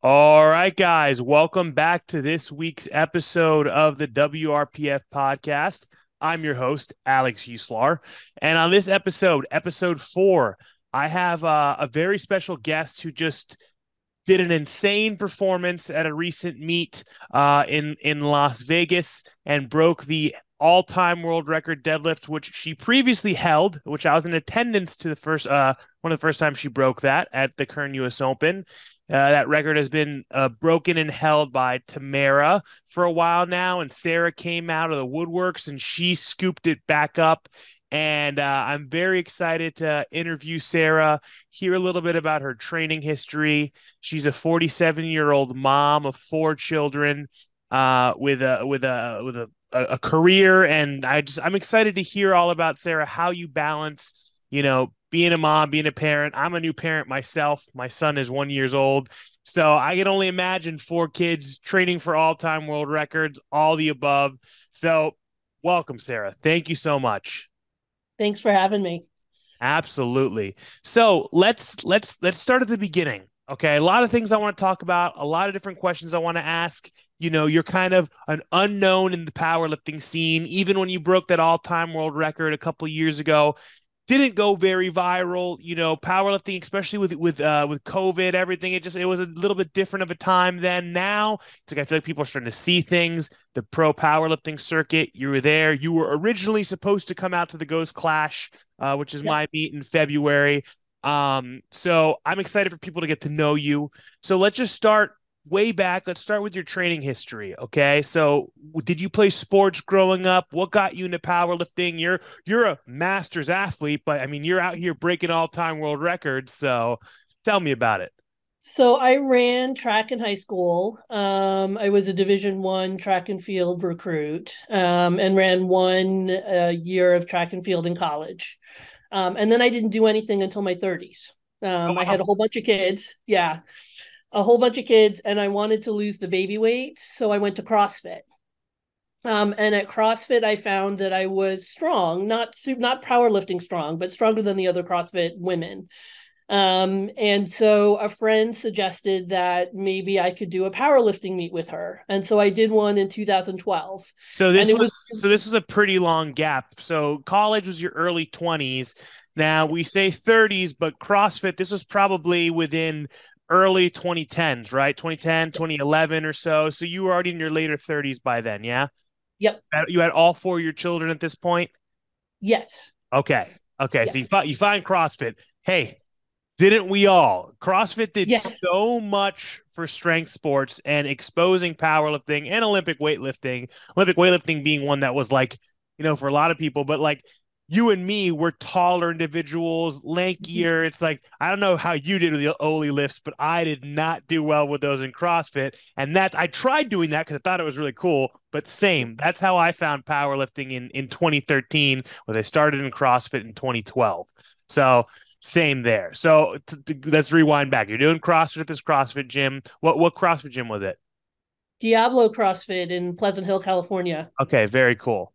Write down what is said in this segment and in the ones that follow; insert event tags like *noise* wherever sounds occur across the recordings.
All right, guys, welcome back to this week's episode of the WRPF podcast. I'm your host, Alex Uslar. And on this episode, episode four, I have uh, a very special guest who just did an insane performance at a recent meet uh, in, in Las Vegas and broke the all-time world record deadlift, which she previously held, which I was in attendance to the first uh, one of the first times she broke that at the Kern US Open. Uh, that record has been uh, broken and held by Tamara for a while now, and Sara came out of the woodworks and she scooped it back up. And uh, I'm very excited to interview Sara, hear a little bit about her training history. She's a 47 year old mom of four children, uh, with a with a with a, a career, and I just I'm excited to hear all about Sara, how you balance, you know, being a mom, being a parent. I'm a new parent myself. My son is one years old. So I can only imagine four kids training for all time world records, all the above. So welcome, Sara. Thank you so much. Thanks for having me. Absolutely. So let's let's let's start at the beginning. Okay, a lot of things I want to talk about, a lot of different questions I want to ask. You know, you're kind of an unknown in the powerlifting scene. Even when you broke that all-time world record a couple years ago, didn't go very viral. You know, powerlifting, especially with with uh, with COVID, everything. It just it was a little bit different of a time than Now it's like I feel like people are starting to see things. The pro powerlifting circuit, you were there. You were originally supposed to come out to the Ghost Clash, uh, which is my meet in February. Um, so I'm excited for people to get to know you. So let's just start way back. Let's start with your training history. Okay. So did you play sports growing up? What got you into powerlifting? You're you're a masters athlete, but I mean you're out here breaking all-time world records. So tell me about it. So I ran track in high school. Um, I was a Division One track and field recruit, um, and ran one uh, year of track and field in college. Um, and then I didn't do anything until my 30s. Um, oh, wow. I had a whole bunch of kids. Yeah a whole bunch of kids and I wanted to lose the baby weight. So I went to CrossFit. Um, and at CrossFit, I found that I was strong, not not powerlifting strong, but stronger than the other CrossFit women. Um, and so a friend suggested that maybe I could do a powerlifting meet with her. And so I did one in 2012. So this was, was so this was a pretty long gap. So college was your early 20s. Now we say 30s, but CrossFit, this was probably within early 2010s, right? 2010, 2011 or so. So you were already in your later 30s by then, yeah? Yep. You had all four of your children at this point? Yes. Okay. Okay. Yes. So you, find, you find CrossFit. Hey, didn't we all? CrossFit did yes. so much for strength sports and exposing powerlifting and Olympic weightlifting. Olympic weightlifting being one that was like, you know, for a lot of people, but like you and me were taller individuals, lankier. Mm-hmm. It's like I don't know how you did with the Oly lifts, but I did not do well with those in CrossFit. And that's I tried doing that because I thought it was really cool. But same, that's how I found powerlifting in in 2013, when I started in CrossFit in 2012. So same there. So t- t- let's rewind back. You're doing CrossFit at this CrossFit gym. What what CrossFit gym was it? Diablo CrossFit in Pleasant Hill, California. Okay, very cool.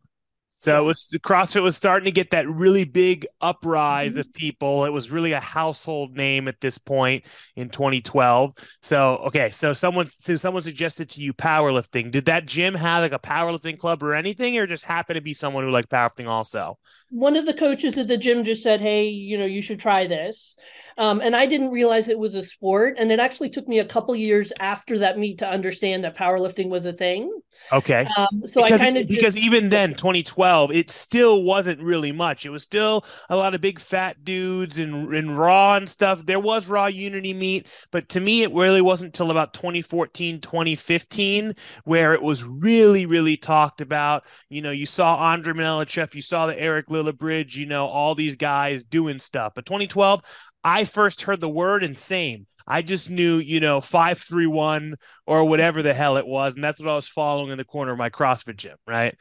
So it was CrossFit was starting to get that really big uprise mm-hmm. of people. It was really a household name at this point in 2012. So okay, so someone so someone suggested to you powerlifting. Did that gym have like a powerlifting club or anything, or just happen to be someone who liked powerlifting also? One of the coaches at the gym just said, "Hey, you know, you should try this." Um, and I didn't realize it was a sport. And it actually took me a couple years after that meet to understand that powerlifting was a thing. Okay. Um, so because, I kind of because even then, 2012, it still wasn't really much. It was still a lot of big fat dudes and, and raw and stuff. There was raw unity meet, but to me, it really wasn't until about 2014, 2015 where it was really, really talked about. You know, you saw Andrey Malanichev, you saw the Eric Lilliebridge, you know, all these guys doing stuff. But 2012, I first heard the word and same. I just knew, you know, 531 or whatever the hell it was. And that's what I was following in the corner of my CrossFit gym, right?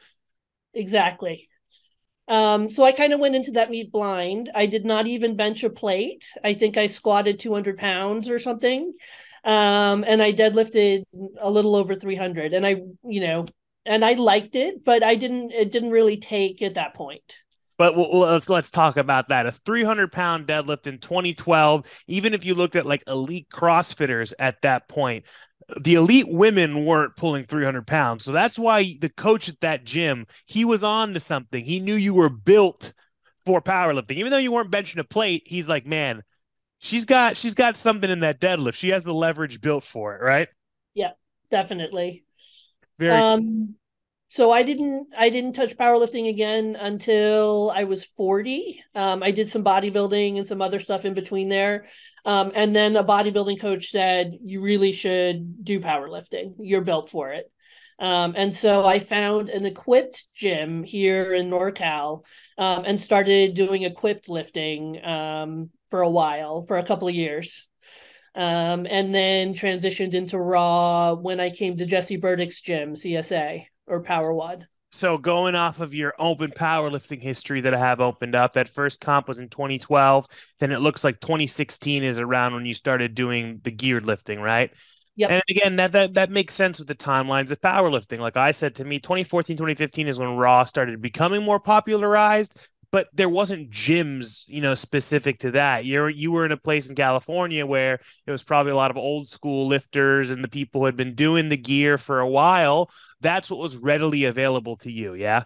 Exactly. Um, so I kind of went into that meet blind. I did not even bench a plate. I think I squatted 200 pounds or something. Um, and I deadlifted a little over 300. And I, you know, and I liked it, but I didn't, it didn't really take at that point. But we'll, let's let's talk about that. A 300 pound deadlift in 2012. Even if you looked at like elite CrossFitters at that point, the elite women weren't pulling 300 pounds. So that's why the coach at that gym he was on to something. He knew you were built for powerlifting, even though you weren't benching a plate. He's like, man, she's got she's got something in that deadlift. She has the leverage built for it, right? Yeah, definitely. Very um so I didn't I didn't touch powerlifting again until I was 40. Um, I did some bodybuilding and some other stuff in between there. Um, and then a bodybuilding coach said, you really should do powerlifting. You're built for it. Um, and so I found an equipped gym here in NorCal um, and started doing equipped lifting um, for a while, for a couple of years. Um, and then transitioned into Raw when I came to Jesse Burdick's gym, CSA or Power WOD. So going off of your open powerlifting history that I have opened up, that first comp was in 2012. Then it looks like 2016 is around when you started doing the geared lifting, right? Yeah. And again, that, that that makes sense with the timelines of powerlifting. Like I said to me, 2014, 2015 is when Raw started becoming more popularized but there wasn't gyms, you know, specific to that. You're you were in a place in California where it was probably a lot of old school lifters and the people who had been doing the gear for a while. That's what was readily available to you. Yeah.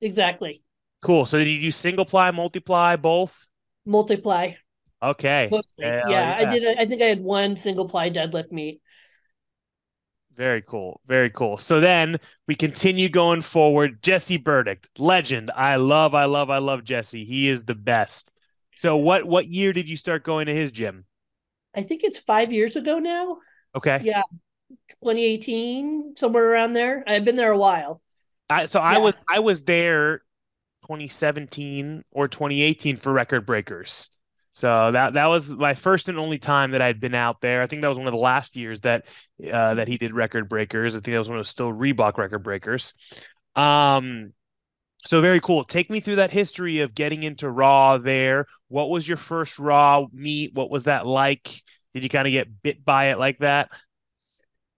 Exactly. Cool. So did you do single ply, multiply, both? Multiply. Okay. Yeah, yeah, I did. I think I had one single ply deadlift meet. Very cool. Very cool. So then we continue going forward. Jesse Burdick, legend. I love, I love, I love Jesse. He is the best. So what what year did you start going to his gym? I think it's five years ago now. Okay. Yeah. 2018, somewhere around there. I've been there a while. I so yeah. I was I was there 2017 or 2018 for record breakers. So that that was my first and only time that I'd been out there. I think that was one of the last years that uh, that he did record breakers. I think that was when it was still Reebok record breakers. Um, so very cool. Take me through that history of getting into Raw there. What was your first Raw meet? What was that like? Did you kind of get bit by it like that?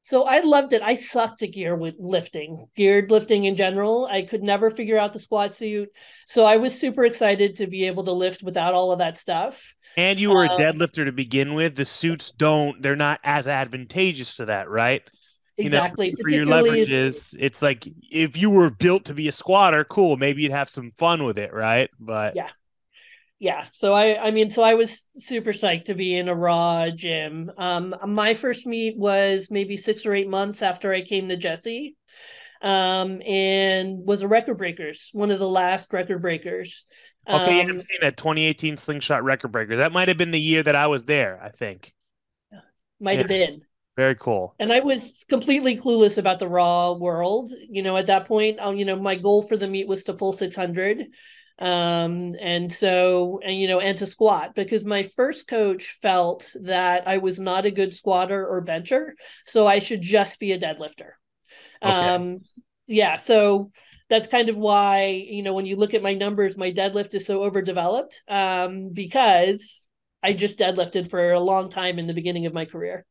So I loved it. I sucked at gear with lifting, geared lifting in general. I could never figure out the squat suit. So I was super excited to be able to lift without all of that stuff. And you were um, a deadlifter to begin with. The suits don't, they're not as advantageous to that, right? Exactly. You know, for your leverages, it's like if you were built to be a squatter, cool. Maybe you'd have some fun with it, right? But yeah, yeah so i i mean so i was super psyched to be in a raw gym. Um my first meet was maybe six or eight months after i came to jesse um and was a record breakers one of the last record breakers. Okay um, i've seen that 2018 slingshot record breaker. That might have been the year that i was there i think. Might yeah. have been. Very cool. And i was completely clueless about the raw world you know at that point um, you know my goal for the meet was to pull 600 um and so and you know and to squat because my first coach felt that i was not a good squatter or bencher so i should just be a deadlifter. Okay. um yeah so that's kind of why you know when you look at my numbers my deadlift is so overdeveloped um because i just deadlifted for a long time in the beginning of my career.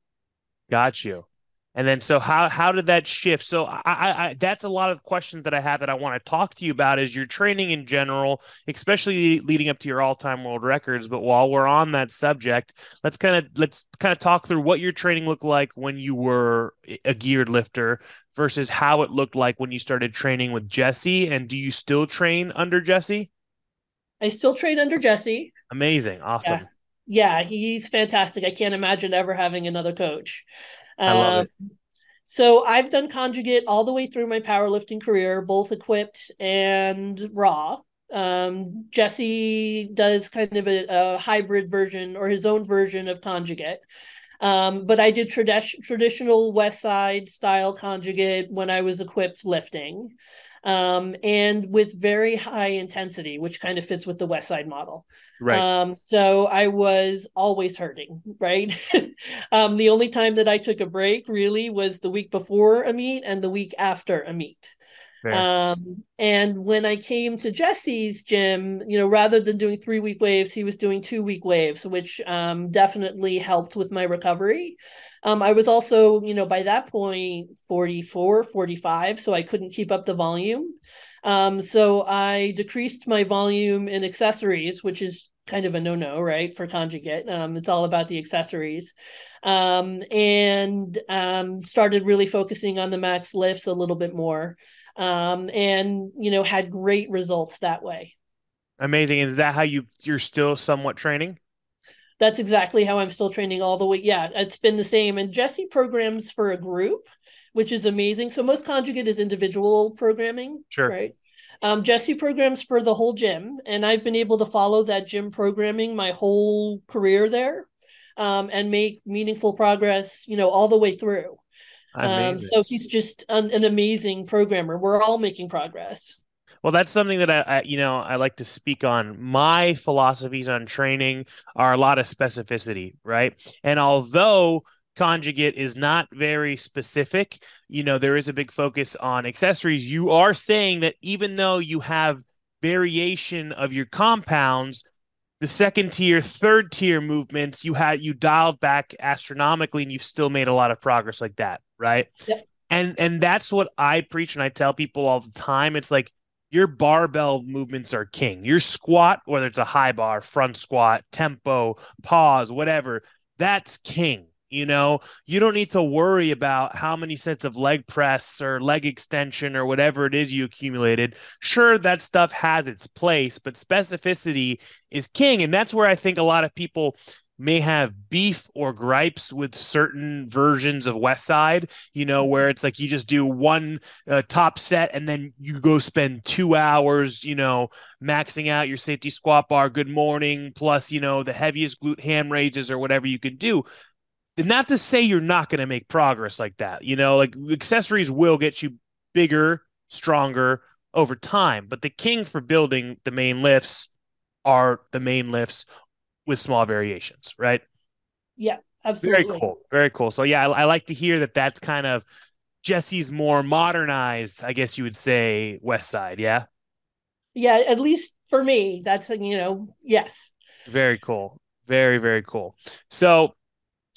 Got you and then, so how how did that shift? So I, I, that's a lot of questions that I have that I want to talk to you about is your training in general, especially leading up to your all time world records. But while we're on that subject, let's kind of let's kind of talk through what your training looked like when you were a geared lifter versus how it looked like when you started training with Jesse. And do you still train under Jesse? I still train under Jesse. Amazing, awesome. Yeah, yeah he's fantastic. I can't imagine ever having another coach. I love um, it. So I've done conjugate all the way through my powerlifting career, both equipped and raw. Um, Jesse does kind of a, a, hybrid version or his own version of conjugate. Um, but I did trad- traditional West Side style conjugate when I was equipped lifting um, and with very high intensity, which kind of fits with the West Side model. Right. Um, so I was always hurting, right? *laughs* um, the only time that I took a break really was the week before a meet and the week after a meet. Um, and when I came to Jesse's gym, you know, rather than doing three week waves, he was doing two week waves, which um, definitely helped with my recovery. Um, I was also, you know, by that point, 44, 45, so I couldn't keep up the volume. Um, so I decreased my volume in accessories, which is kind of a no no, right, for conjugate. Um, it's all about the accessories. Um, and um, started really focusing on the max lifts a little bit more. Um, and, you know, had great results that way. Amazing. Is that how you you're still somewhat training? That's exactly how I'm still training all the way. Yeah, it's been the same. And Jesse programs for a group, which is amazing. So most conjugate is individual programming. Sure. Right. Um, Jesse programs for the whole gym, and I've been able to follow that gym programming my whole career there, um, and make meaningful progress. You know, all the way through. Um, so he's just an, an, amazing programmer. We're all making progress. Well, that's something that I, I, you know, I like to speak on. My philosophies on training are a lot of specificity, right? And although conjugate is not very specific. You know, there is a big focus on accessories. You are saying that even though you have variation of your compounds, the second tier, third tier movements, you had you dialed back astronomically and you've still made a lot of progress like that, right? And and that's what I preach and I tell people all the time. It's like your barbell movements are king. Your squat, whether it's a high bar, front squat, tempo, pause, whatever, that's king you know, you don't need to worry about how many sets of leg press or leg extension or whatever it is you accumulated. Sure, that stuff has its place, but specificity is king. And that's where I think a lot of people may have beef or gripes with certain versions of West Side, you know, where it's like you just do one uh, top set and then you go spend two hours, you know, maxing out your safety squat bar, good morning, plus, you know, the heaviest glute ham raises or whatever you can do not to say you're not going to make progress like that. You know, like accessories will get you bigger, stronger over time, but the king for building the main lifts are the main lifts with small variations, right? Yeah, absolutely. Very cool. Very cool. So yeah, I, I like to hear that that's kind of Jesse's more modernized, I guess you would say, West Side. Yeah. Yeah, at least for me, that's you know, yes. Very cool. Very very cool. So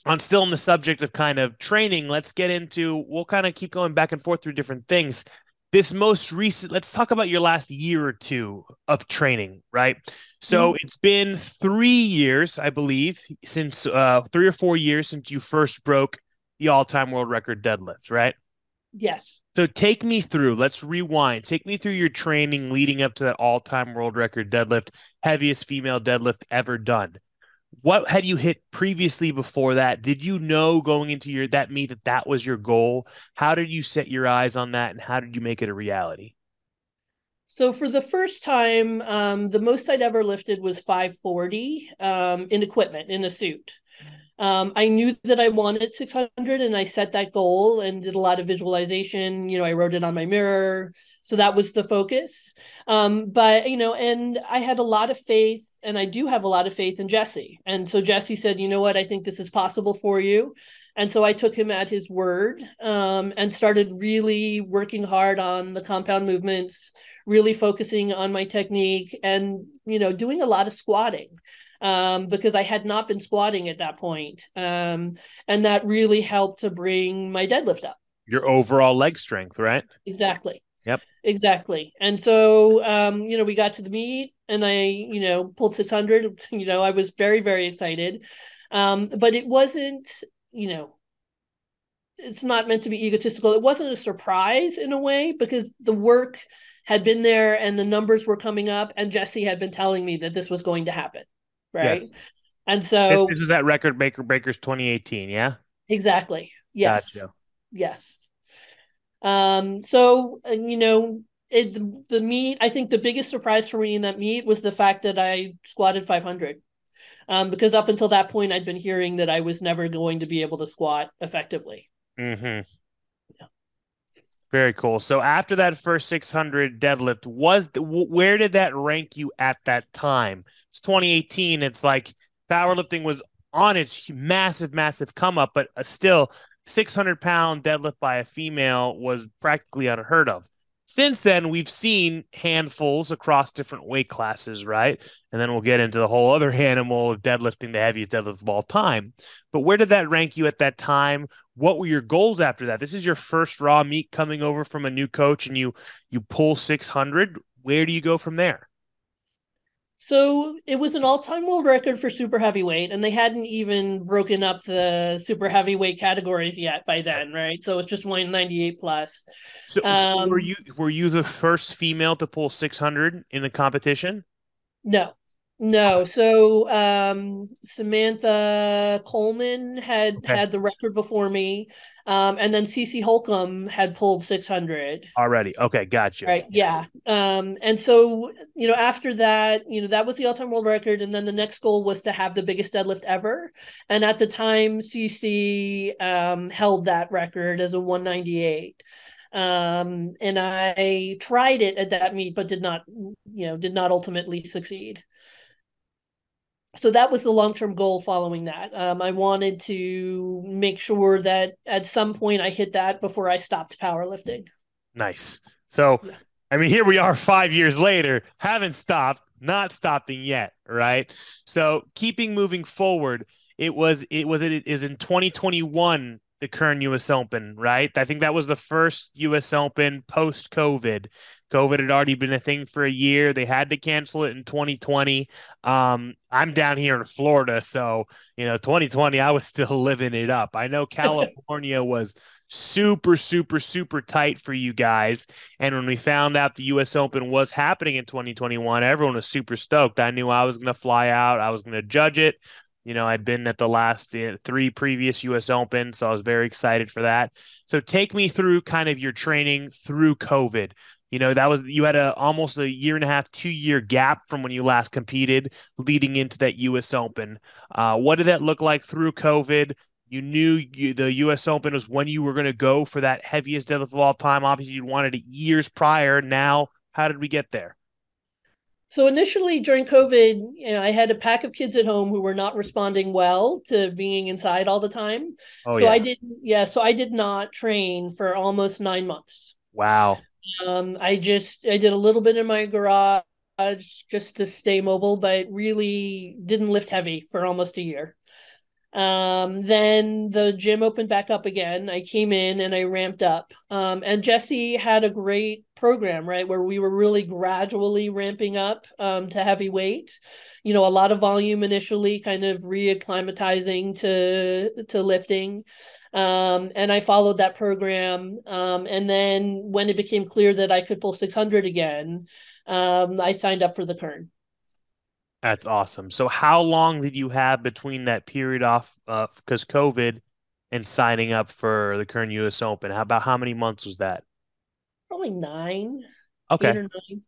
on still on the subject of kind of training, let's get into we'll kind of keep going back and forth through different things. This most recent, let's talk about your last year or two of training, right? So mm-hmm. it's been three years, I believe, since uh, three or four years since you first broke the all-time world record deadlift, right? Yes. So take me through. Let's rewind. Take me through your training leading up to that all-time world record deadlift, heaviest female deadlift ever done what had you hit previously before that? Did you know going into your that meet that that was your goal? How did you set your eyes on that and how did you make it a reality? So for the first time um, the most i'd ever lifted was 540 um, in equipment in a suit um, I knew that I wanted 600 and I set that goal and did a lot of visualization. You know, I wrote it on my mirror. So that was the focus. Um, but, you know, and I had a lot of faith and I do have a lot of faith in Jesse. And so Jesse said, you know what, I think this is possible for you. And so I took him at his word um, and started really working hard on the compound movements, really focusing on my technique and, you know, doing a lot of squatting um, because I had not been squatting at that point. Um, and that really helped to bring my deadlift up. Your overall leg strength, right? Exactly. Yep. Exactly. And so, um, you know, we got to the meet and I, you know, pulled 600. *laughs* You know, I was very, very excited. Um, but it wasn't, you know, it's not meant to be egotistical. It wasn't a surprise in a way because the work had been there and the numbers were coming up, and Jesse had been telling me that this was going to happen right? Yeah. And so this is that record Baker Breakers 2018, yeah? Exactly. Yes. Gotcha. Yes. Um, so you know, it the, the meet, I think the biggest surprise for me in that meet was the fact that I squatted 500. Um, because up until that point, I'd been hearing that I was never going to be able to squat effectively. Mm-hmm. Very cool. So after that first 600 deadlift, was where did that rank you at that time? It's 2018. It's like powerlifting was on its massive, massive come up, but uh, still 600 pound deadlift by a female was practically unheard of. Since then, we've seen handfuls across different weight classes, right? And then we'll get into the whole other *laughs* animal of deadlifting the heaviest deadlift of all time. But where did that rank you at that time? What were your goals after that? This is your first raw meet coming over from a new coach, and you you pull 600. Where do you go from there? So it was an all-time world record for super heavyweight, and they hadn't even broken up the super heavyweight categories yet by then, right? So it's just 198 plus. So, um, so were you were you the first female to pull 600 in the competition? No, no. So um, Samantha Coleman had okay. had the record before me. Um, and then CC Holcomb had pulled 600 already. Okay, gotcha. Right. Yeah. Um, and so, you know, after that, you know, that was the all time world record. And then the next goal was to have the biggest deadlift ever. And at the time, CC um, held that record as a 198 um and i tried it at that meet but did not you know did not ultimately succeed so that was the long-term goal following that. Um, i wanted to make sure that at some point i hit that before i stopped powerlifting. Nice. So yeah. i mean here we are five years later haven't stopped not stopping yet right? So keeping moving forward it was it was it is in 2021 the Kern US Open, right? I think that was the first US Open post COVID. COVID had already been a thing for a year. They had to cancel it in 2020. Um, I'm down here in Florida, so you know, 2020, I was *laughs* still living it up. I know California *laughs* was super, super, super tight for you guys. And when we found out the US Open was happening in 2021, everyone was super stoked. I knew I was going to fly out, I was going to judge it. You know, I'd been at the last uh, three previous US Open, so I was very excited for that. So take me through kind of your training through COVID. You know, that was you had a almost a year and a half, two year gap from when you last competed leading into that US Open. Uh, what did that look like through COVID? You knew you, the U.S. Open was when you were going to go for that heaviest deadlift of all time. Obviously, you'd wanted it years prior. Now, how did we get there? So initially during COVID, you know, I had a pack of kids at home who were not responding well to being inside all the time. Oh, so yeah. I did yeah, so I did not train for almost 9 months. Wow. Um I just I did a little bit in my garage just to stay mobile, but really didn't lift heavy for almost a year. Um, then the gym opened back up again. I came in and I ramped up. Um, and Jesse had a great program, right, where we were really gradually ramping up um, to heavy weight. You know, a lot of volume initially, kind of reacclimatizing to to lifting. Um, and I followed that program. Um, and then when it became clear that I could pull 600 again, um, I signed up for the Kern. That's awesome. So, how long did you have between that period off because uh, COVID and signing up for the Kern U.S. Open? How about how many months was that? Probably nine. Okay. Nine.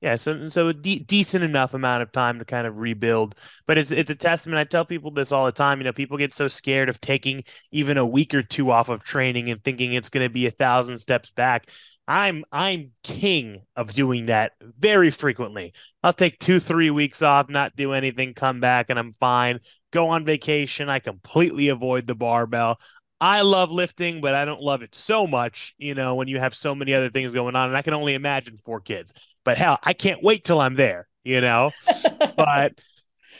Yeah, so so a de- decent enough amount of time to kind of rebuild, but it's it's a testament. I tell people this all the time. You know, people get so scared of taking even a week or two off of training and thinking it's going to be a thousand steps back. I'm I'm king of doing that very frequently. I'll take two, three weeks off, not do anything, come back, and I'm fine. Go on vacation. I completely avoid the barbell. I love lifting, but I don't love it so much, you know, when you have so many other things going on. And I can only imagine four kids. But hell, I can't wait till I'm there, you know. *laughs* but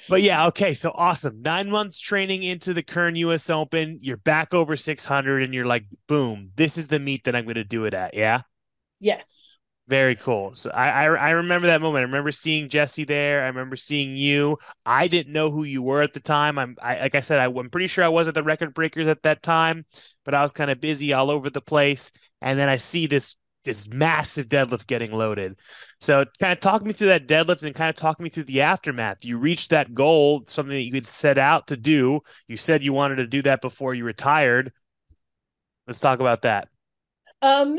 but yeah, okay, so awesome. Nine months training into the Kern US Open. You're back over 600, and you're like, boom, this is the meet that I'm going to do it at. Yeah. Yes. Very cool. So I, I, I remember that moment. I remember seeing Jesse there. I remember seeing you. I didn't know who you were at the time. I'm I, like I said, I, I'm pretty sure I was at the record breakers at that time, but I was kind of busy all over the place. And then I see this this massive deadlift getting loaded. So kind of talk me through that deadlift and kind of talk me through the aftermath. You reached that goal, something that you had set out to do. You said you wanted to do that before you retired. Let's talk about that. Um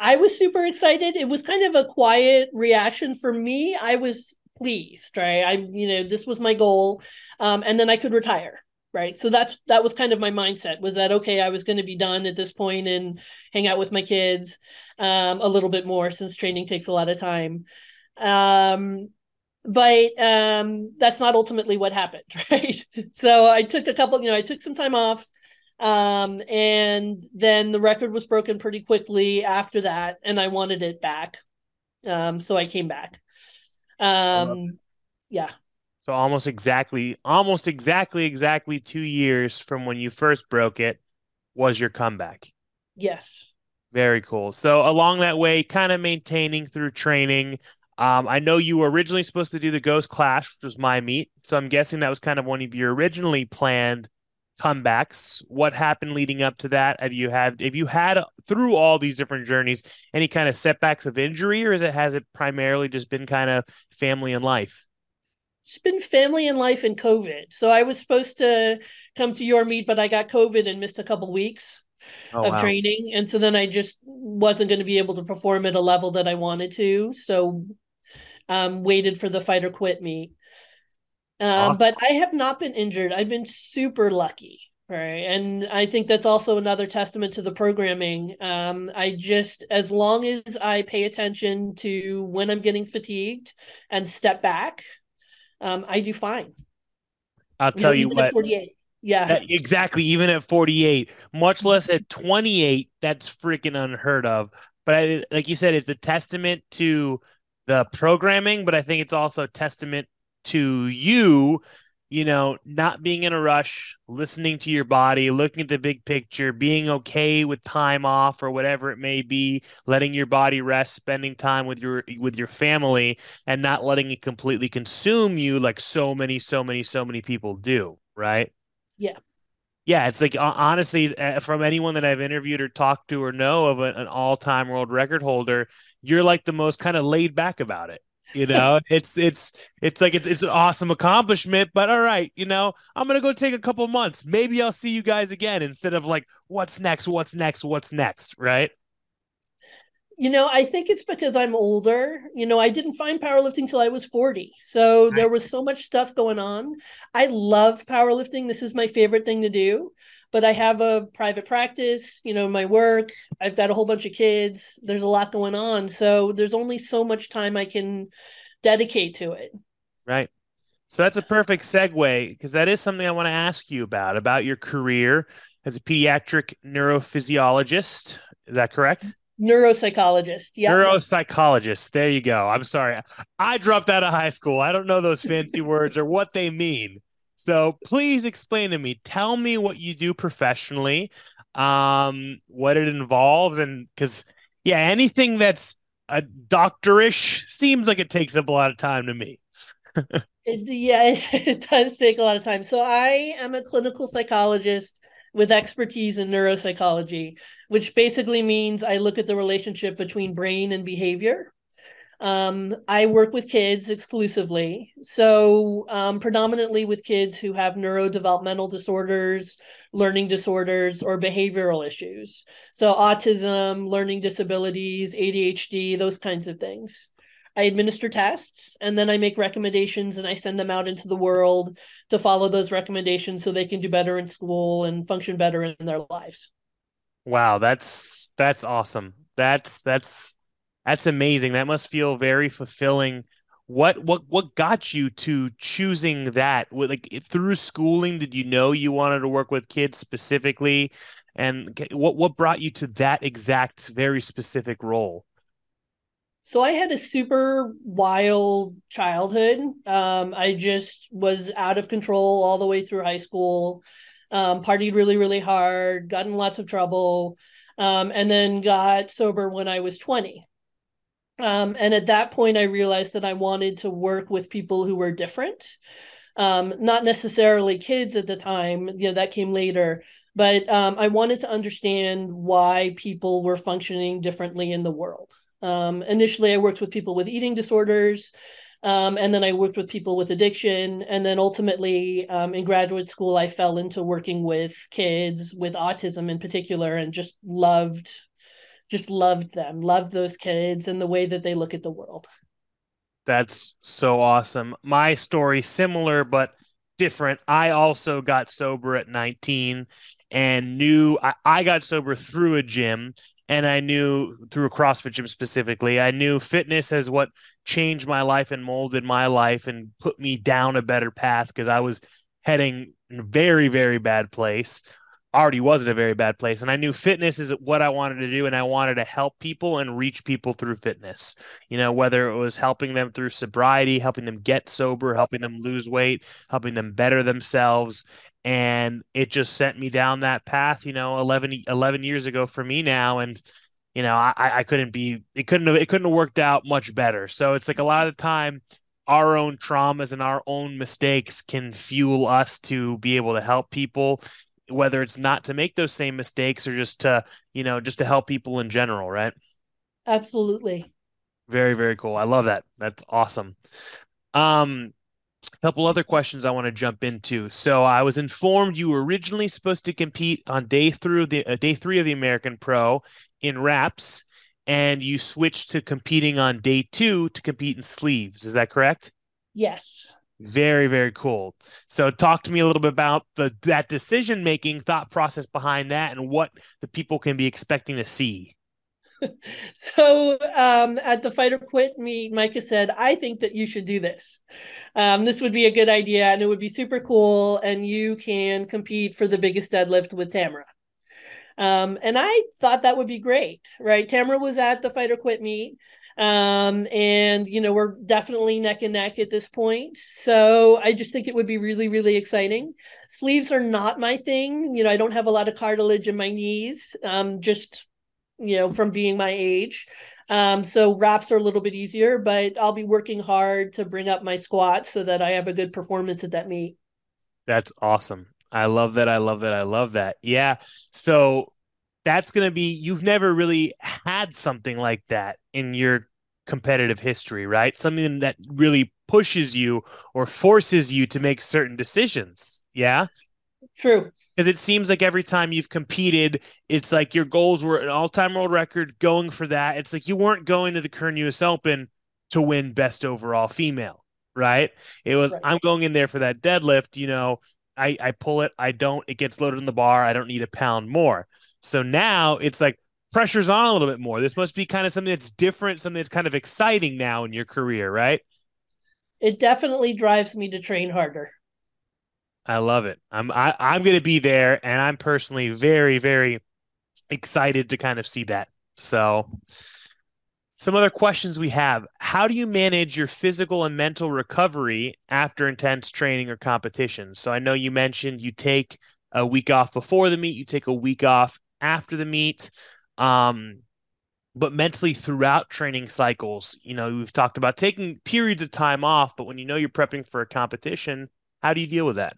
I was super excited. It was kind of a quiet reaction for me. I was pleased, right? I, you know, this was my goal. Um, and then I could retire. Right. So that's that was kind of my mindset was that okay, I was going to be done at this point and hang out with my kids um, a little bit more since training takes a lot of time. Um, but um, that's not ultimately what happened, *laughs* right? So I took a couple, you know, I took some time off Um, and then the record was broken pretty quickly after that, and I wanted it back. Um, so I came back. Um, yeah. So almost exactly, almost exactly, exactly two years from when you first broke it was your comeback. Yes. Very cool. So along that way, kind of maintaining through training. Um, I know you were originally supposed to do the Ghost Clash, which was my meet. So I'm guessing that was kind of one of your originally planned comebacks. What happened leading up to that? Have you had have you had through all these different journeys any kind of setbacks of injury, or is it has it primarily just been kind of family and life? It's been family and life and COVID. So I was supposed to come to your meet, but I got COVID and missed a couple weeks oh, of wow. training. And so then I just wasn't going to be able to perform at a level that I wanted to. So um waited for the fight or quit meet. Um, awesome. But I have not been injured. I've been super lucky. Right. And I think that's also another testament to the programming. Um, I just, as long as I pay attention to when I'm getting fatigued and step back, um, I do fine. I'll tell you, know, you what. 48. Yeah. Exactly. Even at 48, much less at 28, that's freaking unheard of. But I, like you said, it's a testament to the programming, but I think it's also a testament to you you know, not being in a rush, listening to your body, looking at the big picture, being okay with time off or whatever it may be, letting your body rest, spending time with your with your family and not letting it completely consume you like so many so many so many people do, right? Yeah. Yeah, it's like honestly, uh, from anyone that I've interviewed or talked to or know of an all-time world record holder, you're like the most kind of laid back about it you know it's it's it's like it's it's an awesome accomplishment but all right you know i'm gonna go take a couple months. Maybe i'll see you guys again instead of like what's next what's next what's next right? You know i think it's because i'm older. You know i didn't find powerlifting till i was 40 so right. there was so much stuff going on. I love powerlifting. This is my favorite thing to do but I have a private practice, you know, my work, I've got a whole bunch of kids, there's a lot going on. So there's only so much time I can dedicate to it. Right. So that's a perfect segue because that is something I want to ask you about about your career as a pediatric neurophysiologist. Is that correct? Neuropsychologist. Yeah. Neuropsychologist. There you go. I'm sorry. I dropped out of high school. I don't know those fancy words or what they mean. So please explain to me. Tell me what you do professionally, um, what it involves, and because yeah, anything that's a doctorish seems like it takes up a lot of time to me. *laughs* yeah, *laughs* it does take a lot of time. So I am a clinical psychologist with expertise in neuropsychology, which basically means I look at the relationship between brain and behavior. Um, I work with kids exclusively. So, um, predominantly with kids who have neurodevelopmental disorders, learning disorders, or behavioral issues. So, autism, learning disabilities, ADHD, those kinds of things. I administer tests and then I make recommendations and I send them out into the world to follow those recommendations so they can do better in school and function better in their lives. Wow, that's that's awesome. That's that's that's amazing. That must feel very fulfilling. What what what got you to choosing that? Like through schooling, did you know you wanted to work with kids specifically? And what what brought you to that exact very specific role? So I had a super wild childhood. Um, I just was out of control all the way through high school. Um, partied really, really hard, got in lots of trouble, um, and then got sober when I was 20. Um, and at that point, I realized that I wanted to work with people who were different. Um, not necessarily kids at the time, you know, that came later, but um, I wanted to understand why people were functioning differently in the world. Um, initially, I worked with people with eating disorders, um, and then I worked with people with addiction. And then ultimately, um, in graduate school, I fell into working with kids with autism in particular and just loved just loved them, loved those kids and the way that they look at the world. That's so awesome. My story similar but different. I also got sober at 19 and knew I, I got sober through a gym and I knew through a CrossFit gym specifically, I knew fitness as what changed my life and molded my life and put me down a better path because I was heading in a very, very bad place already was in a very bad place. And I knew fitness is what I wanted to do. And I wanted to help people and reach people through fitness, you know, whether it was helping them through sobriety, helping them get sober, helping them lose weight, helping them better themselves. And it just sent me down that path, you know, 11, 11 years ago for me now. And, you know, I, I couldn't be, it couldn't have, it couldn't have worked out much better. So it's like a lot of the time, our own traumas and our own mistakes can fuel us to be able to help people whether it's not to make those same mistakes or just to you know just to help people in general right? Absolutely. Very very cool. I love that. That's awesome. Um a couple other questions i want to jump into. So i was informed you were originally supposed to compete on day through the uh, day three of the american pro in wraps and you switched to competing on day two to compete in sleeves. Is that correct? Yes very, very cool. So talk to me a little bit about the that decision making thought process behind that and what the people can be expecting to see. *laughs* so um, at the fight or quit meet, Micah said, I think that you should do this. Um, this would be a good idea and it would be super cool. And you can compete for the biggest deadlift with Tamara. Um, and I thought that would be great, right? Tamara was at the fight or quit meet. Um, and you know, we're definitely neck and neck at this point. So I just think it would be really, really exciting. Sleeves are not my thing. You know, I don't have a lot of cartilage in my knees, um, just you know, from being my age. Um, so wraps are a little bit easier, but I'll be working hard to bring up my squats so that I have a good performance at that meet. That's awesome. I love that. I love that. I love that. Yeah. So that's going to be you've never really had something like that in your competitive history, right? Something that really pushes you or forces you to make certain decisions. Yeah. True. Because it seems like every time you've competed, it's like your goals were an all time world record going for that. It's like you weren't going to the Kern US Open to win best overall female, right? It was, right. I'm going in there for that deadlift, you know, I, I pull it, I don't, it gets loaded in the bar, I don't need a pound more. So now it's like pressure's on a little bit more. This must be kind of something that's different, something that's kind of exciting now in your career, right? It definitely drives me to train harder. I love it. I'm I, I'm going to be there, and I'm personally very very excited to kind of see that. So, some other questions we have: How do you manage your physical and mental recovery after intense training or competition? So, I know you mentioned you take a week off before the meet, you take a week off after the meet. Um, but mentally throughout training cycles, you know, we've talked about taking periods of time off, but when you know you're prepping for a competition, how do you deal with that?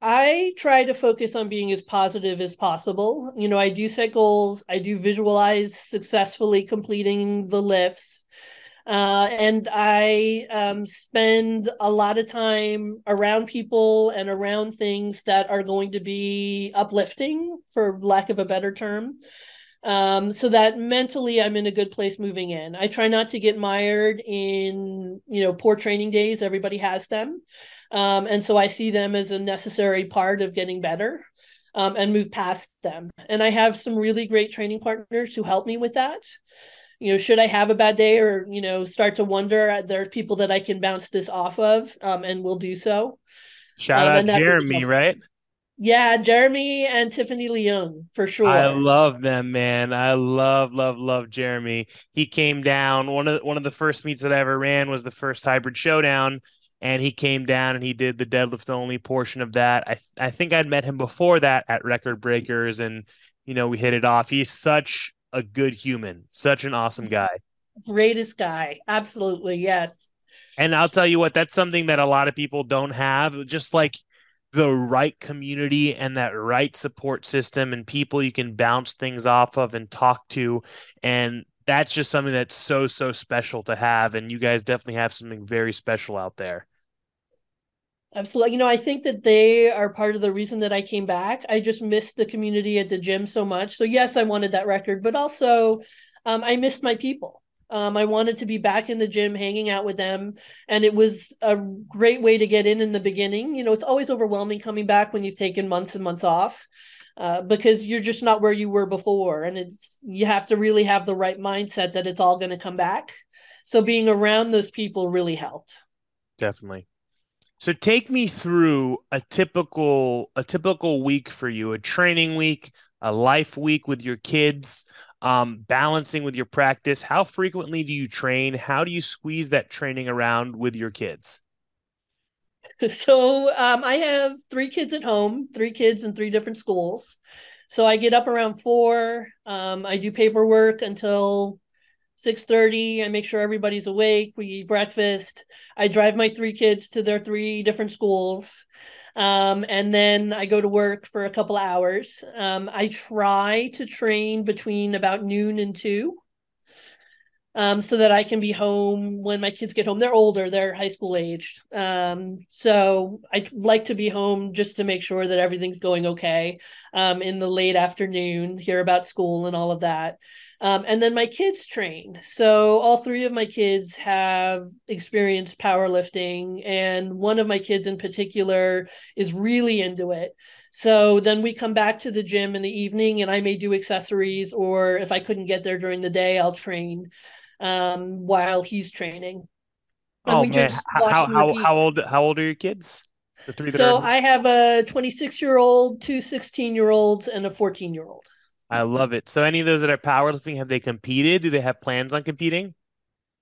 I try to focus on being as positive as possible. You know, I do set goals, I do visualize successfully completing the lifts. Uh, and I um, spend a lot of time around people and around things that are going to be uplifting, for lack of a better term. Um, so that mentally I'm in a good place moving in. I try not to get mired in, you know, poor training days. Everybody has them. Um, and so I see them as a necessary part of getting better um, and move past them. And I have some really great training partners who help me with that you know should i have a bad day or you know start to wonder there are people that i can bounce this off of um, and will do so shout um, out jeremy really right yeah jeremy and tiffany leon for sure i love them man i love love love jeremy he came down one of the, one of the first meets that i ever ran was the first hybrid showdown and he came down and he did the deadlift only portion of that i i think i'd met him before that at record breakers and you know we hit it off he's such a good human, such an awesome guy. Greatest guy. Absolutely. Yes. And I'll tell you what, that's something that a lot of people don't have. Just like the right community and that right support system and people you can bounce things off of and talk to. And that's just something that's so, so special to have. And you guys definitely have something very special out there. Absolutely. You know, I think that they are part of the reason that I came back. I just missed the community at the gym so much. So, yes, I wanted that record, but also um, I missed my people. Um, I wanted to be back in the gym, hanging out with them. And it was a great way to get in in the beginning. You know, it's always overwhelming coming back when you've taken months and months off. Uh, because you're just not where you were before and it's you have to really have the right mindset that it's all going to come back so being around those people really helped definitely So take me through a typical a typical week for you, a training week, a life week with your kids, um, balancing with your practice. How frequently do you train? How do you squeeze that training around with your kids? *laughs* So um, I have three kids at home, three kids in three different schools. So I get up around four. Um, I do paperwork until 6.30 i make sure everybody's awake we eat breakfast i drive my three kids to their three different schools um, and then i go to work for a couple hours um, i try to train between about noon and two um, so that I can be home when my kids get home. They're older, they're high school aged. Um, so I like to be home just to make sure that everything's going okay um, in the late afternoon, hear about school and all of that. Um, and then my kids train. So all three of my kids have experienced powerlifting, and one of my kids in particular is really into it. So then we come back to the gym in the evening, and I may do accessories, or if I couldn't get there during the day, I'll train um, while he's training. And oh man, how how, how old how old are your kids? The three. so are... I have a 26 year old, two 16 year olds, and a 14 year old. I love it. So any of those that are powerlifting, have they competed? Do they have plans on competing?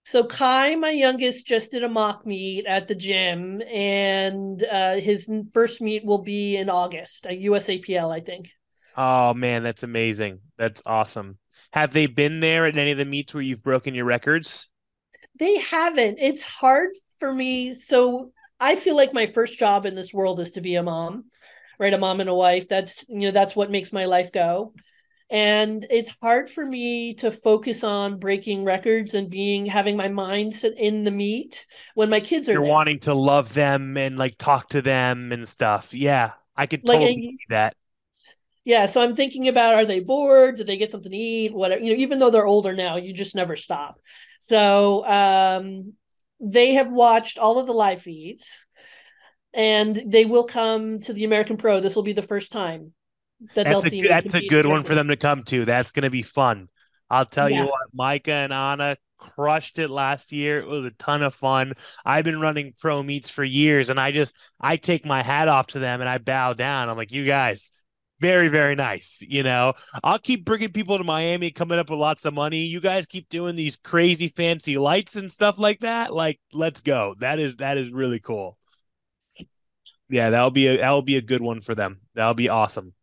So Kai, my youngest, just did a mock meet at the gym, and uh, his first meet will be in August, a USAPL, I think. Oh man, that's amazing. That's awesome. Have they been there at any of the meets where you've broken your records? They haven't. It's hard for me. So I feel like my first job in this world is to be a mom, right? A mom and a wife. That's you know that's what makes my life go and it's hard for me to focus on breaking records and being having my mind sit in the meet when my kids are you're there. wanting to love them and like talk to them and stuff. Yeah i could totally like, see that. Yeah so i'm thinking about are they bored? Do they get something to eat? Whatever you know even though they're older now you just never stop. So um they have watched all of the live feeds and they will come to the american pro. This will be the first time that that's a, that's a good one for them to come to. That's going to be fun. I'll tell yeah. you what, Micah and Anna crushed it last year. It was a ton of fun. I've been running pro meets for years and I just I take my hat off to them and I bow down. I'm like, "You guys, very very nice, you know. I'll keep bringing people to Miami coming up with lots of money. You guys keep doing these crazy fancy lights and stuff like that. Like, let's go. That is that is really cool. Yeah, that'll be a that'll be a good one for them. That'll be awesome.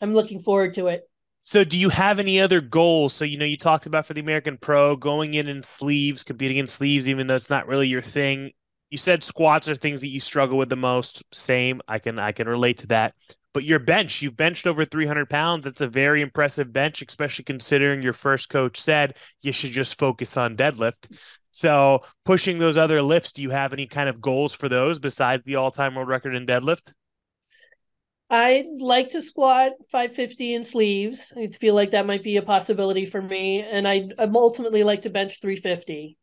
I'm looking forward to it. So, do you have any other goals? So, you know, you talked about for the American Pro going in in sleeves, competing in sleeves, even though it's not really your thing. You said squats are things that you struggle with the most. Same, I can I can relate to that. But your bench, you've benched over 300 pounds. It's a very impressive bench, especially considering your first coach said you should just focus on deadlift. So, pushing those other lifts, do you have any kind of goals for those besides the all-time world record in deadlift? I'd like to squat 550 in sleeves. I feel like that might be a possibility for me. And I'd ultimately like to bench 350.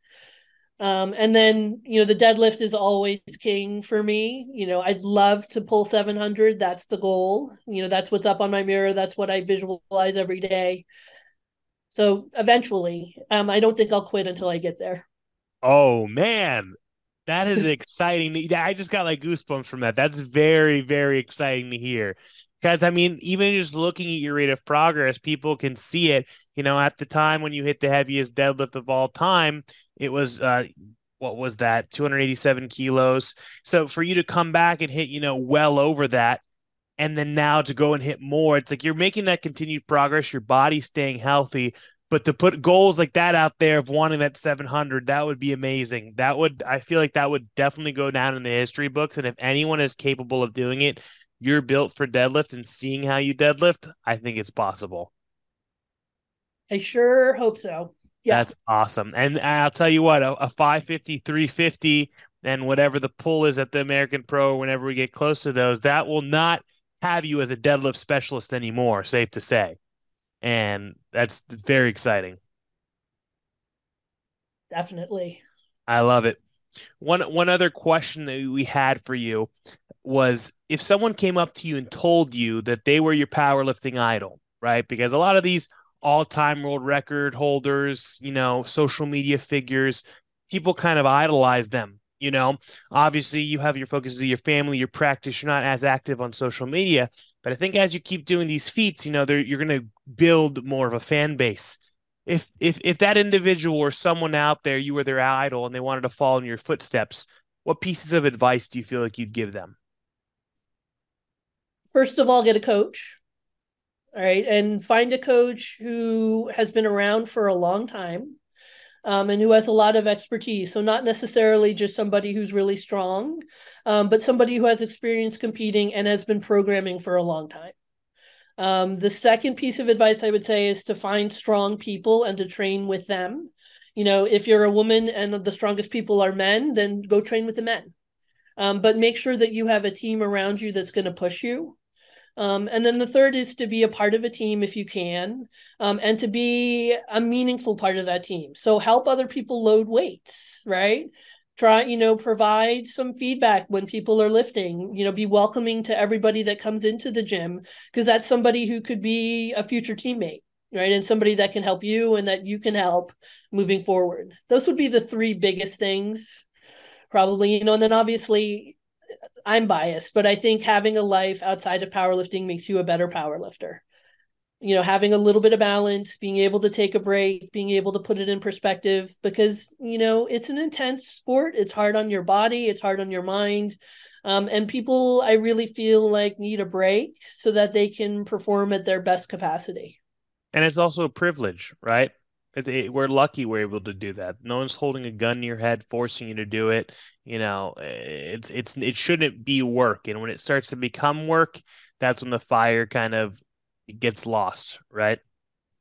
Um, and then, you know, the deadlift is always king for me. You know, I'd love to pull 700. That's the goal. You know, that's what's up on my mirror. That's what I visualize every day. So eventually, um, I don't think I'll quit until I get there. Oh, man. That is exciting. I just got like goosebumps from that. That's very, very exciting to hear. Because I mean, even just looking at your rate of progress, people can see it. You know, at the time when you hit the heaviest deadlift of all time, it was uh what was that 287 kilos so for you to come back and hit you know well over that and then now to go and hit more it's like you're making that continued progress your body's staying healthy but to put goals like that out there of wanting that 700, that would be amazing. That would, I feel like that would definitely go down in the history books. And if anyone is capable of doing it, you're built for deadlift and seeing how you deadlift, I think it's possible. I sure hope so. Yeah. That's awesome. And I'll tell you what, a, a 550, 350, and whatever the pull is at the American Pro, whenever we get close to those, that will not have you as a deadlift specialist anymore, safe to say and that's very exciting. Definitely. I love it. One one other question that we had for you was if someone came up to you and told you that they were your powerlifting idol, right? Because a lot of these all-time world record holders, you know, social media figures, people kind of idolize them You know, obviously you have your focuses of your family, your practice. You're not as active on social media, but I think as you keep doing these feats, you know, you're going to build more of a fan base. If if if that individual or someone out there, you were their idol and they wanted to follow in your footsteps, what pieces of advice do you feel like you'd give them? First of all, get a coach. All right, and find a coach who has been around for a long time um, and who has a lot of expertise. So, not necessarily just somebody who's really strong, um, but somebody who has experience competing and has been programming for a long time. Um, the second piece of advice I would say is to find strong people and to train with them. You know, if you're a woman and the strongest people are men, then go train with the men. Um, but make sure that you have a team around you that's going to push you um, and then the third is to be a part of a team if you can, um, and to be a meaningful part of that team. So help other people load weights, right? Try, you know, provide some feedback when people are lifting, you know, be welcoming to everybody that comes into the gym, because that's somebody who could be a future teammate right and somebody that can help you and that you can help moving forward those would be the three biggest things probably you know and then obviously I'm biased, but I think having a life outside of powerlifting makes you a better powerlifter. You know, having a little bit of balance, being able to take a break, being able to put it in perspective because, you know, it's an intense sport. It's hard on your body, it's hard on your mind. Um, and people, I really feel like, need a break so that they can perform at their best capacity. And it's also a privilege, right? It, we're lucky we're able to do that. No one's holding a gun to your head, forcing you to do it. You know, eh, it's it's it shouldn't be work, and when it starts to become work, that's when the fire kind of gets lost, right?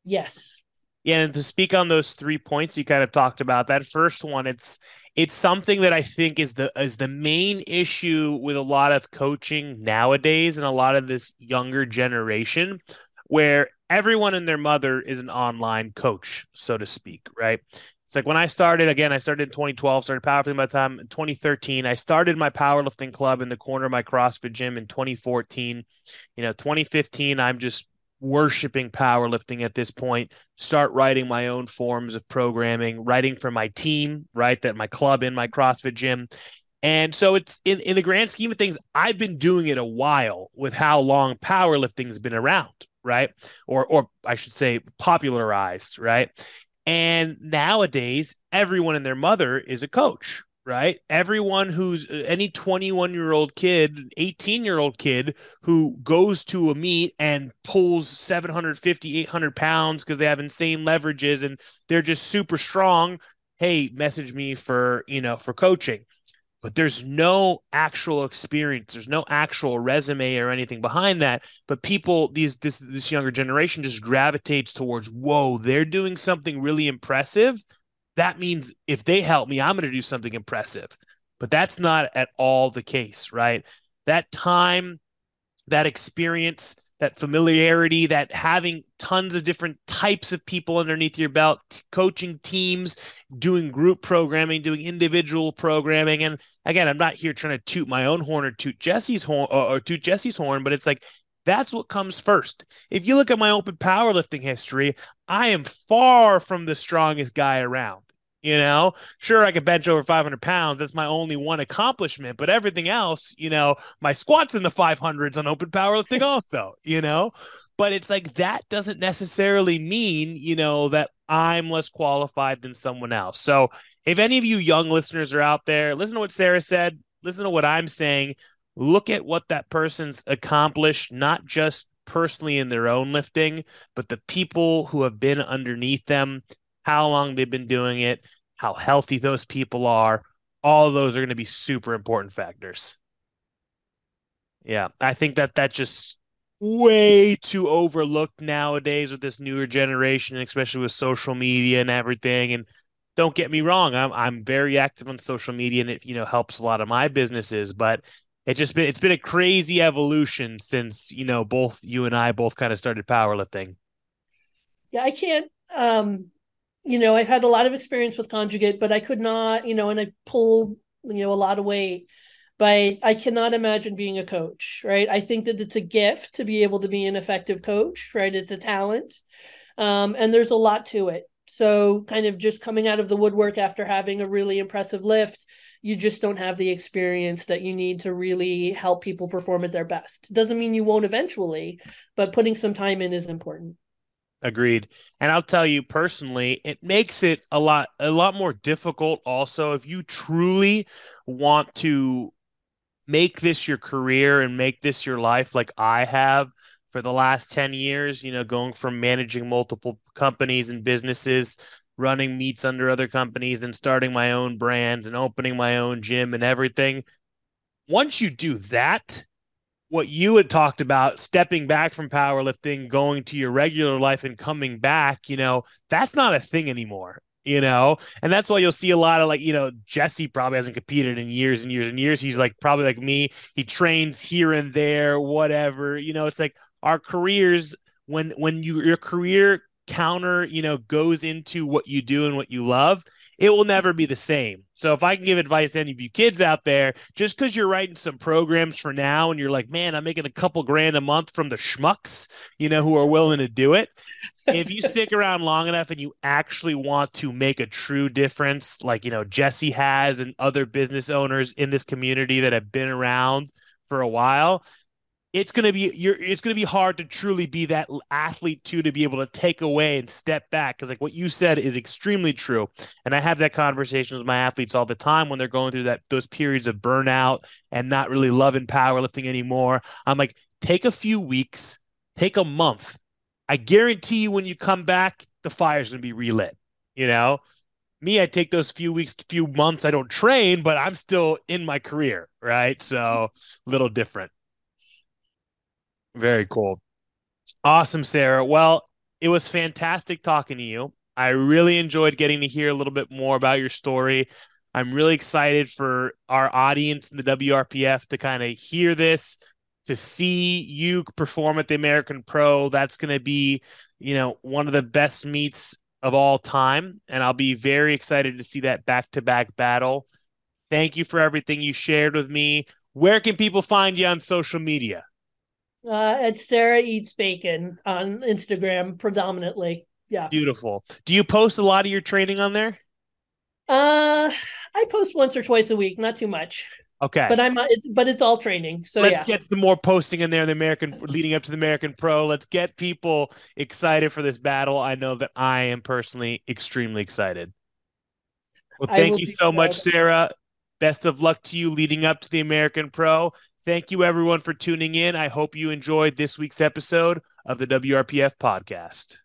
Yes. Yeah, and to speak on those three points you kind of talked about, that first one, it's it's something that I think is the is the main issue with a lot of coaching nowadays and a lot of this younger generation, where everyone and their mother is an online coach, so to speak, right? It's like when I started again, I started in 2012, started powerlifting by the time 2013. I started my powerlifting club in the corner of my CrossFit gym in 2014. You know, 2015, I'm just worshiping powerlifting at this point. Start writing my own forms of programming, writing for my team, right? That my club in my CrossFit gym. And so it's in, in the grand scheme of things, I've been doing it a while with how long powerlifting's been around, right? Or or I should say popularized, right? And nowadays, everyone and their mother is a coach, right? Everyone who's uh, any 21 year old kid, 18 year old kid who goes to a meet and pulls 750, 800 pounds because they have insane leverages and they're just super strong. Hey, message me for, you know, for coaching but there's no actual experience. There's no actual resume or anything behind that. But people these this this younger generation just gravitates towards whoa they're doing something really impressive. That means if they help me i'm going to do something impressive. But that's not at all the case right? That time that experience that familiarity, that having tons of different types of people underneath your belt, coaching teams, doing group programming, doing individual programming. And again, I'm not here trying to toot my own horn or toot Jesse's horn or, or toot Jesse's horn, but it's like that's what comes first. If you look at my open powerlifting history, I am far from the strongest guy around. You know, sure, I could bench over 500 pounds. That's my only one accomplishment. But everything else, you know, my squats in the 500s on open powerlifting, *laughs* also, you know. But it's like that doesn't necessarily mean, you know, that I'm less qualified than someone else. So if any of you young listeners are out there, listen to what Sara said, listen to what I'm saying. Look at what that person's accomplished, not just personally in their own lifting, but the people who have been underneath them how long they've been doing it, how healthy those people are. All those are going to be super important factors. Yeah, I think that that just way too overlooked nowadays with this newer generation, especially with social media and everything. And don't get me wrong, I'm I'm very active on social media and it you know helps a lot of my businesses, but it just been it's been a crazy evolution since you know both you and I both kind of started powerlifting. Yeah, I can't um you know, I've had a lot of experience with conjugate, but I could not, you know, and I pulled, you know, a lot of weight. But I cannot imagine being a coach, right? I think that it's a gift to be able to be an effective coach, right? It's a talent. Um, and there's a lot to it. So, kind of just coming out of the woodwork after having a really impressive lift, you just don't have the experience that you need to really help people perform at their best. Doesn't mean you won't eventually, but putting some time in is important. Agreed. And I'll tell you personally, it makes it a lot a lot more difficult also if you truly want to make this your career and make this your life like I have for the last 10 years, you know, going from managing multiple companies and businesses, running meets under other companies and starting my own brands and opening my own gym and everything. Once you do that, what you had talked about stepping back from powerlifting going to your regular life and coming back you know that's not a thing anymore you know? And that's why you'll see a lot of like you know jesse probably hasn't competed in years and years and years. He's like probably like me. He trains here and there whatever you know? It's like our careers when when you your career counter you know goes into what you do and what you love it will never be the same. So if I can give advice to any of you kids out there, just because you're writing some programs for now and you're like, man, I'm making a couple grand a month from the schmucks, you know, who are willing to do it. if you stick *laughs* around long enough and you actually want to make a true difference, like, you know, Jesse has and other business owners in this community that have been around for a while, it's going to be you're it's going to be hard to truly be that athlete too to be able to take away and step back because like what you said is extremely true. And i have that conversation with my athletes all the time when they're going through that those periods of burnout and not really loving powerlifting anymore. I'm like take a few weeks take a month. I guarantee you when you come back the fire's going to be relit you know? Me i take those few weeks few months i don't train but i'm still in my career right? So a little different very cool. Awesome, Sara. Well, it was fantastic talking to you. I really enjoyed getting to hear a little bit more about your story. I'm really excited for our audience in the WRPF to kind of hear this, to see you perform at the American Pro. That's going to be, you know, one of the best meets of all time. And I'll be very excited to see that back to back battle. Thank you for everything you shared with me. Where can people find you on social media? Uh, it's Sarah Eats Bacon on Instagram predominantly. Yeah. Beautiful. Do you post a lot of your training on there? Uh, I post once or twice a week, not too much. Okay. But I'm but it's all training. So let's yeah. get some more posting in there. The American leading up to the American Pro. Let's get people excited for this battle. I know that I am personally extremely excited. Well, thank you so much, Sara. Best of luck to you leading up to the American Pro. Thank you, everyone, for tuning in. I hope you enjoyed this week's episode of the WRPF podcast.